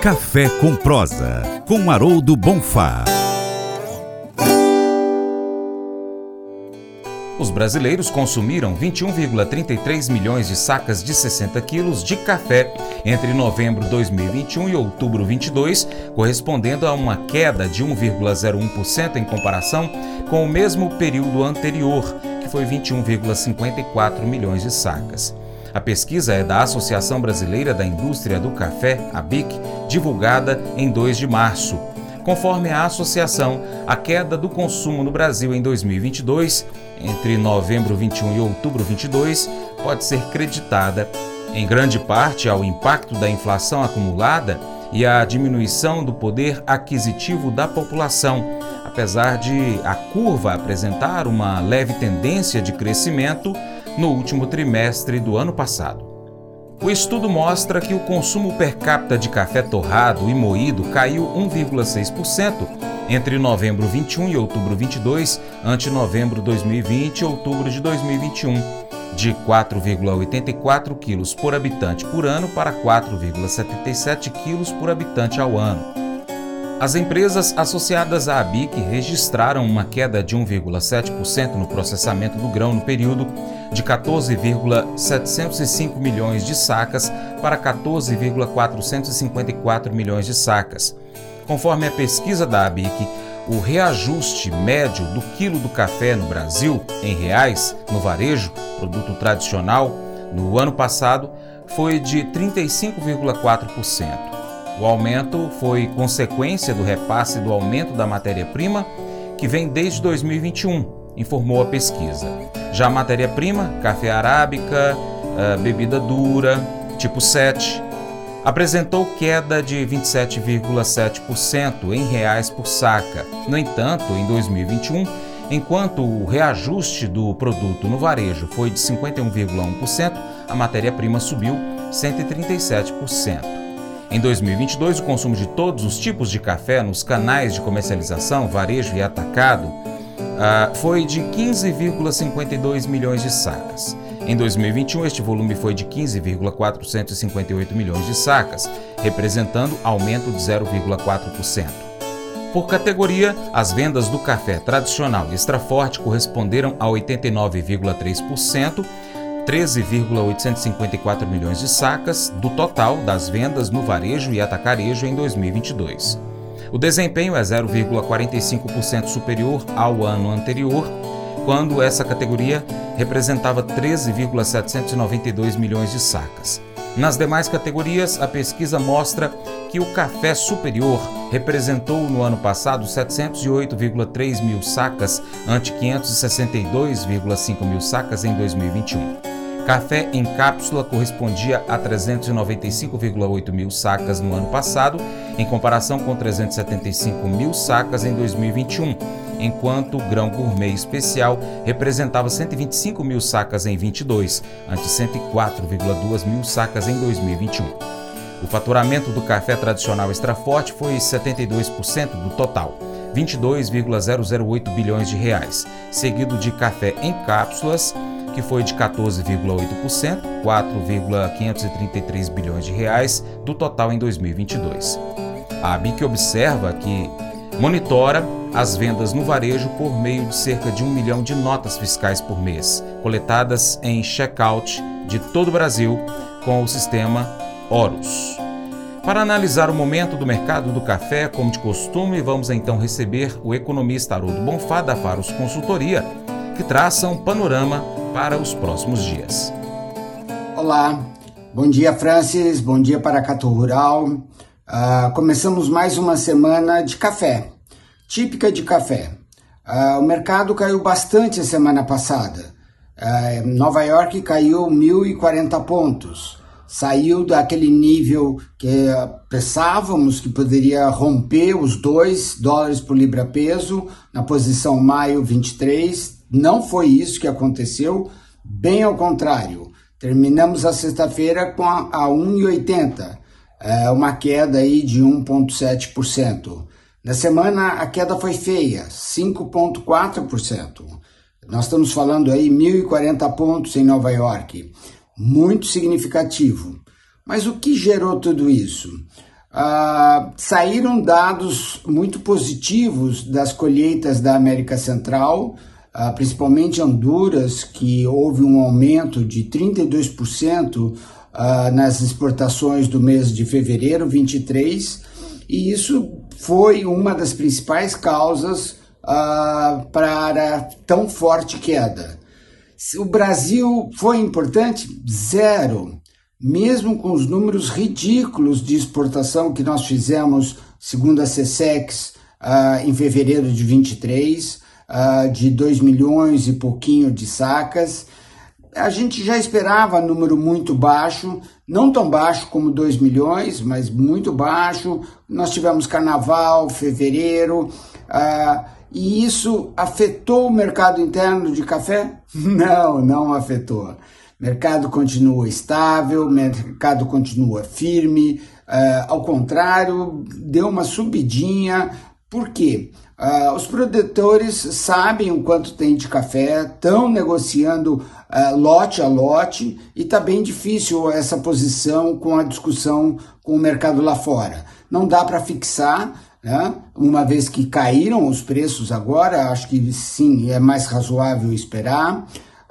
Café com Prosa, com Haroldo Bonfá. Os brasileiros consumiram 21,33 milhões de sacas de 60 quilos de café entre novembro 2021 e outubro 22, correspondendo a uma queda de 1,01% em comparação com o mesmo período anterior, que foi 21,54 milhões de sacas. A pesquisa é da Associação Brasileira da Indústria do Café, a BIC, divulgada em 2 de março. Conforme a associação, a queda do consumo no Brasil em 2022, entre novembro 21 e outubro 22, pode ser creditada em grande parte ao impacto da inflação acumulada e à diminuição do poder aquisitivo da população, apesar de a curva apresentar uma leve tendência de crescimento no último trimestre do ano passado. O estudo mostra que o consumo per capita de café torrado e moído caiu 1,6% entre novembro 21 e outubro 22, ante novembro 2020 e outubro de 2021, de 4,84 quilos por habitante por ano para 4,77 quilos por habitante ao ano. As empresas associadas à ABIC registraram uma queda de 1,7% no processamento do grão no período, de 14,705 milhões de sacas para 14,454 milhões de sacas. Conforme a pesquisa da ABIC, o reajuste médio do quilo do café no Brasil, em reais, no varejo, produto tradicional, no ano passado, foi de 35,4%. O aumento foi consequência do repasse do aumento da matéria-prima, que vem desde 2021, informou a pesquisa. Já a matéria-prima, café arábica, eh, bebida dura, tipo 7, apresentou queda de 27,7% em reais por saca. No entanto, em 2021, enquanto o reajuste do produto no varejo foi de 51,1%, a matéria-prima subiu 137%. Em 2022, o consumo de todos os tipos de café nos canais de comercialização, varejo e atacado uh, foi de 15,52 milhões de sacas. Em 2021, este volume foi de 15,458 milhões de sacas, representando aumento de 0,4%. Por categoria, as vendas do café tradicional e extra forte corresponderam a 89,3%, 13,854 milhões de sacas do total das vendas no varejo e atacarejo em 2022. O desempenho é 0,45% superior ao ano anterior, quando essa categoria representava 13,792 milhões de sacas. Nas demais categorias, a pesquisa mostra que o café superior representou no ano passado 708,3 mil sacas, ante 562,5 mil sacas em 2021. Café em cápsula correspondia a 395,8 mil sacas no ano passado, em comparação com 375 mil sacas em 2021, enquanto o grão gourmet especial representava 125 mil sacas em 22, ante 104,2 mil sacas em 2021. O faturamento do café tradicional extra forte foi 72% do total, 22,008 bilhões de reais, seguido de café em cápsulas que foi de 14,8%, 4,533 bilhões de reais do total em 2022. A ABIC observa que monitora as vendas no varejo por meio de cerca de um milhão de notas fiscais por mês, coletadas em checkout de todo o Brasil com o sistema Horus. Para analisar o momento do mercado do café, como de costume, vamos então receber o economista Haroldo Bonfá da Faros Consultoria, que traça um panorama para os próximos dias. Olá, bom dia Francis, bom dia para Cato Rural. Uh, começamos mais uma semana de café, típica de café. Uh, o mercado caiu bastante a semana passada. Uh, Nova York caiu 1.040 pontos. Saiu daquele nível que pensávamos que poderia romper os 2 dólares por libra peso na posição maio 23, não foi isso que aconteceu, bem ao contrário. Terminamos a sexta-feira com a, a 1,80, é, uma queda aí de 1,7%. Na semana a queda foi feia, 5,4%. Nós estamos falando aí 1.040 pontos em Nova York, muito significativo. Mas o que gerou tudo isso? Uh, saíram dados muito positivos das colheitas da América Central, uh, principalmente Honduras, que houve um aumento de 32% uh, nas exportações do mês de fevereiro 23, e isso foi uma das principais causas para tão forte queda. O Brasil foi importante? Zero mesmo com os números ridículos de exportação que nós fizemos, segundo a CSEX, uh, em fevereiro de 23, uh, ah, de 2 milhões e pouquinho de sacas, a gente já esperava número muito baixo, não tão baixo como 2 milhões, mas muito baixo. Nós tivemos carnaval, fevereiro, uh, e isso afetou o mercado interno de café? Não, não afetou mercado continua estável, mercado continua firme, uh, ao contrário, deu uma subidinha, por quê? Uh, os produtores sabem o quanto tem de café, estão negociando uh, lote a lote e está bem difícil essa posição com a discussão com o mercado lá fora. Não dá para fixar, né? uma vez que caíram os preços agora, acho que sim, é mais razoável esperar.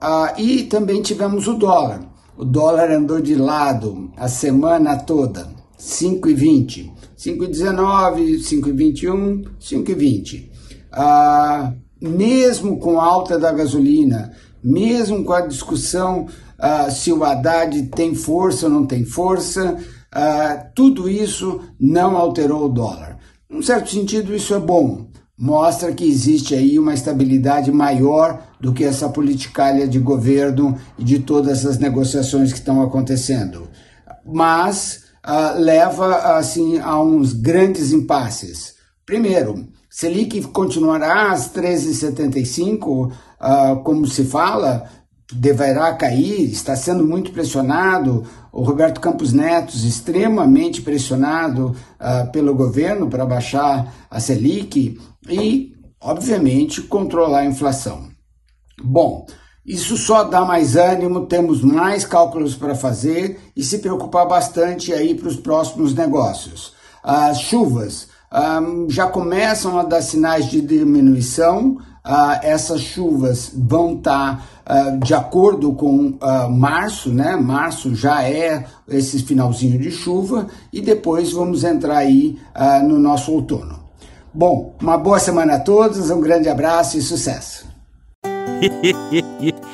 Ah, e também tivemos o dólar. O dólar andou de lado a semana toda, 5,20, 5,19, 5,21, 5,20. Ah, mesmo com a alta da gasolina, mesmo com a discussão ah, se o Haddad tem força ou não tem força, ah, tudo isso não alterou o dólar. Num certo sentido, isso é bom, mostra que existe aí uma estabilidade maior do que essa politicalha de governo e de todas as negociações que estão acontecendo. Mas uh, leva assim a uns grandes impasses. Primeiro, Selic continuará às 13,75, uh, ah, como se fala, deverá cair, está sendo muito pressionado. O Roberto Campos Neto, extremamente pressionado uh, pelo governo para baixar a Selic e, obviamente, controlar a inflação. Bom, isso só dá mais ânimo, temos mais cálculos para fazer e se preocupar bastante aí para os próximos negócios. As chuvas um, já começam a dar sinais de diminuição, uh, essas chuvas vão estar tá, uh, de acordo com uh, março, né? Março já é esse finalzinho de chuva e depois vamos entrar aí no nosso outono. Bom, uma boa semana a todos, um grande abraço e sucesso!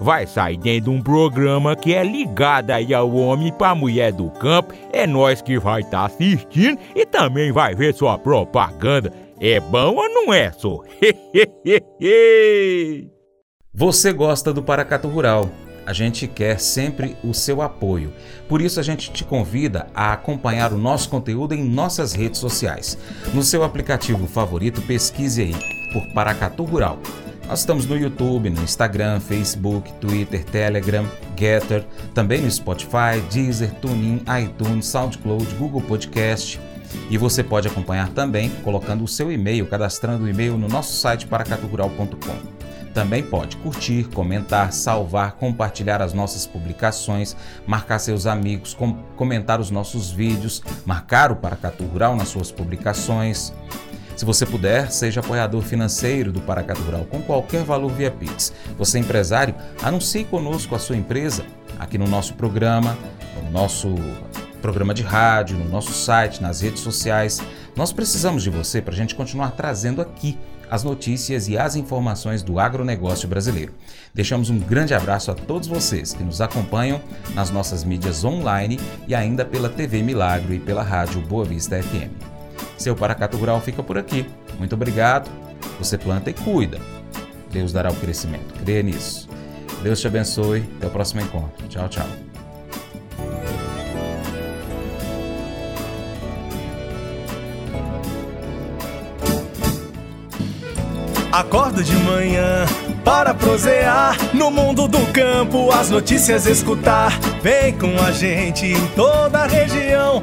vai sair dentro de um programa que é ligado aí ao homem para mulher do campo. É nós que vai estar tá assistindo e também vai ver sua propaganda. É bom ou não é, só? Você gosta do Paracato Rural. A gente quer sempre o seu apoio. Por isso a gente te convida a acompanhar o nosso conteúdo em nossas redes sociais. No seu aplicativo favorito, pesquise aí por Paracatu Rural. Nós estamos no YouTube, no Instagram, Facebook, Twitter, Telegram, Getter, também no Spotify, Deezer, TuneIn, iTunes, SoundCloud, Google Podcast. E você pode acompanhar também colocando o seu e-mail, cadastrando o e-mail no nosso site paracaturural.com. Também pode curtir, comentar, salvar, compartilhar as nossas publicações, marcar seus amigos, com, comentar os nossos vídeos, marcar o Paracatu Rural nas suas publicações. Se você puder, seja apoiador financeiro do Paracatu Rural com qualquer valor via Pix. Você empresário, anuncie conosco a sua empresa aqui no nosso programa, no nosso programa de rádio, no nosso site, nas redes sociais. Nós precisamos de você para a gente continuar trazendo aqui as notícias e as informações do agronegócio brasileiro. Deixamos um grande abraço a todos vocês que nos acompanham nas nossas mídias online e ainda pela TV Milagro e pela rádio Boa Vista FM. Seu Paracato Rural fica por aqui. Muito obrigado. Você planta e cuida. Deus dará o crescimento. Creia nisso. Deus te abençoe. Até o próximo encontro. Tchau, tchau. Acordo de manhã para prosear no mundo do campo, as notícias escutar. Vem com a gente em toda a região